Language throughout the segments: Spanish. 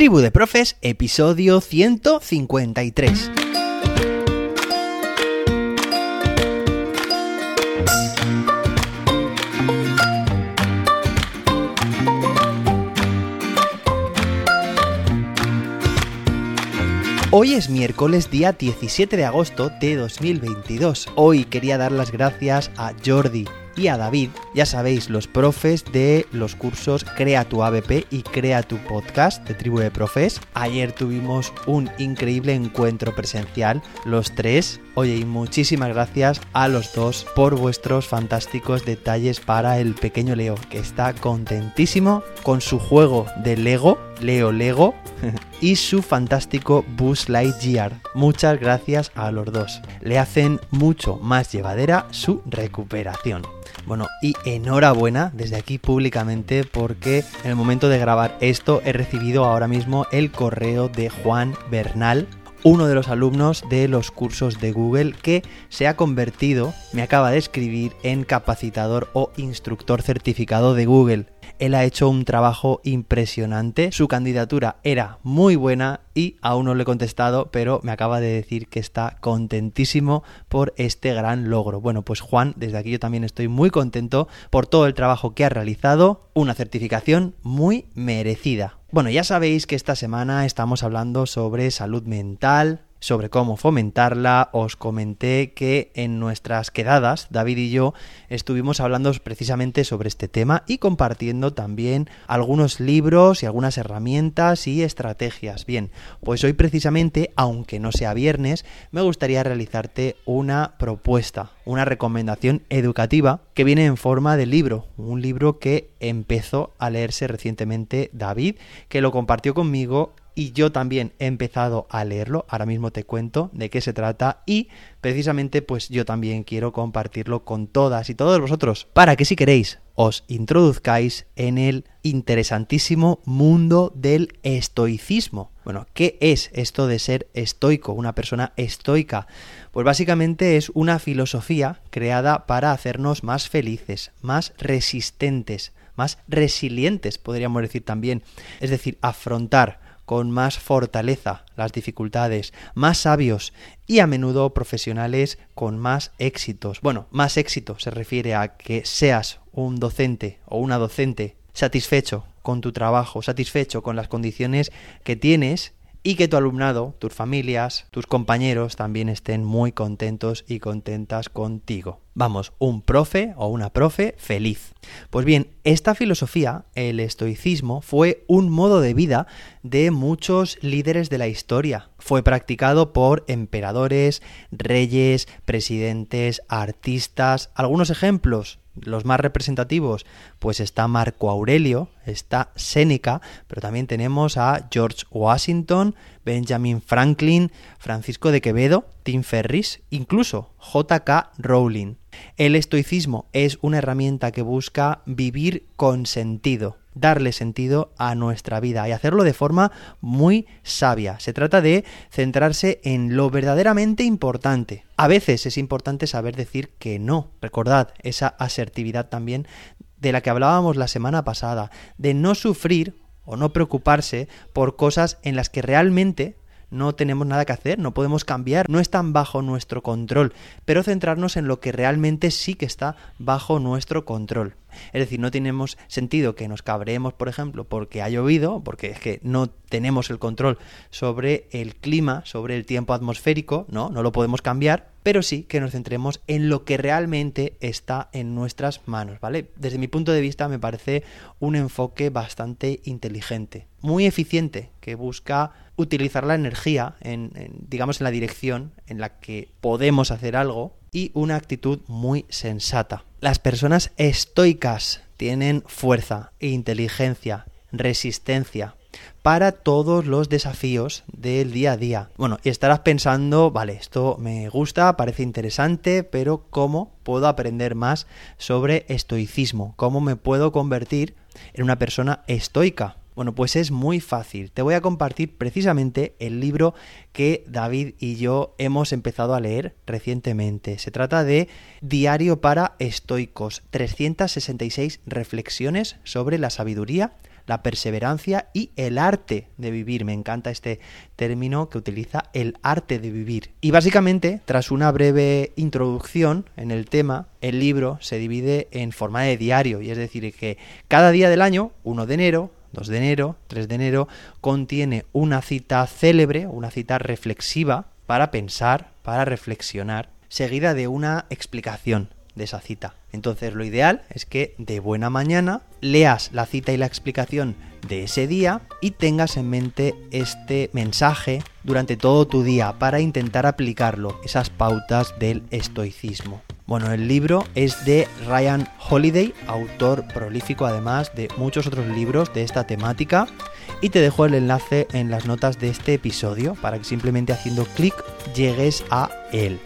Tribu de Profes, episodio 153. Hoy es miércoles día 17 de agosto de 2022. Hoy quería dar las gracias a Jordi, y a David, ya sabéis, los profes de los cursos Crea tu ABP y Crea tu Podcast de Tribu de Profes. Ayer tuvimos un increíble encuentro presencial, los tres. Oye, y muchísimas gracias a los dos por vuestros fantásticos detalles para el pequeño Leo, que está contentísimo con su juego de Lego, Leo Lego, y su fantástico Buzz Lightyear. Muchas gracias a los dos. Le hacen mucho más llevadera su recuperación. Bueno, y enhorabuena desde aquí públicamente porque en el momento de grabar esto he recibido ahora mismo el correo de Juan Bernal, uno de los alumnos de los cursos de Google que se ha convertido, me acaba de escribir, en capacitador o instructor certificado de Google. Él ha hecho un trabajo impresionante, su candidatura era muy buena y aún no le he contestado, pero me acaba de decir que está contentísimo por este gran logro. Bueno, pues Juan, desde aquí yo también estoy muy contento por todo el trabajo que ha realizado, una certificación muy merecida. Bueno, ya sabéis que esta semana estamos hablando sobre salud mental, sobre cómo fomentarla, os comenté que en nuestras quedadas, David y yo, estuvimos hablando precisamente sobre este tema y compartiendo también algunos libros y algunas herramientas y estrategias. Bien, pues hoy precisamente, aunque no sea viernes, me gustaría realizarte una propuesta, una recomendación educativa que viene en forma de libro, un libro que empezó a leerse recientemente David, que lo compartió conmigo y yo también he empezado a leerlo, ahora mismo te cuento de qué se trata y precisamente pues yo también quiero compartirlo con todas y todos vosotros para que si queréis os introduzcáis en el interesantísimo mundo del estoicismo. Bueno, ¿qué es esto de ser estoico, una persona estoica? Pues básicamente es una filosofía creada para hacernos más felices, más resistentes, más resilientes, podríamos decir también. Es decir, afrontar con más fortaleza las dificultades, más sabios y a menudo profesionales con más éxitos. Bueno, más éxito se refiere a que seas un docente o una docente satisfecho con tu trabajo, satisfecho con las condiciones que tienes y que tu alumnado, tus familias, tus compañeros también estén muy contentos y contentas contigo. Vamos, un profe o una profe feliz. Pues bien, esta filosofía, el estoicismo, fue un modo de vida de muchos líderes de la historia. Fue practicado por emperadores, reyes, presidentes, artistas. Algunos ejemplos, los más representativos, pues está Marco Aurelio, está Séneca, pero también tenemos a George Washington, Benjamin Franklin, Francisco de Quevedo, Tim Ferris, incluso J.K. Rowling. El estoicismo es una herramienta que busca vivir con sentido, darle sentido a nuestra vida y hacerlo de forma muy sabia. Se trata de centrarse en lo verdaderamente importante. A veces es importante saber decir que no. Recordad esa asertividad también de la que hablábamos la semana pasada, de no sufrir o no preocuparse por cosas en las que realmente no tenemos nada que hacer, no podemos cambiar, no están bajo nuestro control, pero centrarnos en lo que realmente sí que está bajo nuestro control. Es decir, no tenemos sentido que nos cabreemos, por ejemplo, porque ha llovido, porque es que no tenemos el control sobre el clima, sobre el tiempo atmosférico, ¿no? No lo podemos cambiar, pero sí que nos centremos en lo que realmente está en nuestras manos, ¿vale? Desde mi punto de vista me parece un enfoque bastante inteligente, muy eficiente, que busca utilizar la energía en, digamos en la dirección en la que podemos hacer algo y una actitud muy sensata. Las personas estoicas tienen fuerza, inteligencia, resistencia para todos los desafíos del día a día. Bueno, y estarás pensando, vale, esto me gusta, parece interesante, pero ¿cómo puedo aprender más sobre estoicismo? ¿Cómo me puedo convertir en una persona estoica? Bueno, pues es muy fácil. Te voy a compartir precisamente el libro que David y yo hemos empezado a leer recientemente. Se trata de Diario para Estoicos, 366 reflexiones sobre la sabiduría, la perseverancia y el arte de vivir. Me encanta este término que utiliza el arte de vivir. Y básicamente, tras una breve introducción en el tema, el libro se divide en forma de diario, y es decir, que cada día del año, 1 de enero, 2 de enero, 3 de enero, contiene una cita célebre, una cita reflexiva para pensar, para reflexionar, seguida de una explicación de esa cita. Entonces lo ideal es que de buena mañana leas la cita y la explicación de ese día y tengas en mente este mensaje durante todo tu día para intentar aplicarlo, esas pautas del estoicismo. Bueno, el libro es de Ryan Holiday, autor prolífico además de muchos otros libros de esta temática. Y te dejo el enlace en las notas de este episodio para que simplemente haciendo clic llegues a él.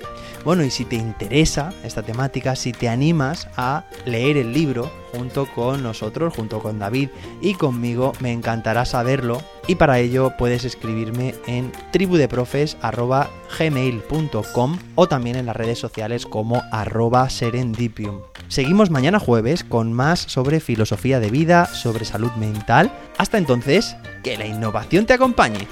Bueno, y si te interesa esta temática, si te animas a leer el libro junto con nosotros, junto con David y conmigo, me encantará saberlo. Y para ello puedes escribirme en tribudeprofes.gmail.com o también en las redes sociales como arroba serendipium. Seguimos mañana jueves con más sobre filosofía de vida, sobre salud mental. Hasta entonces, que la innovación te acompañe.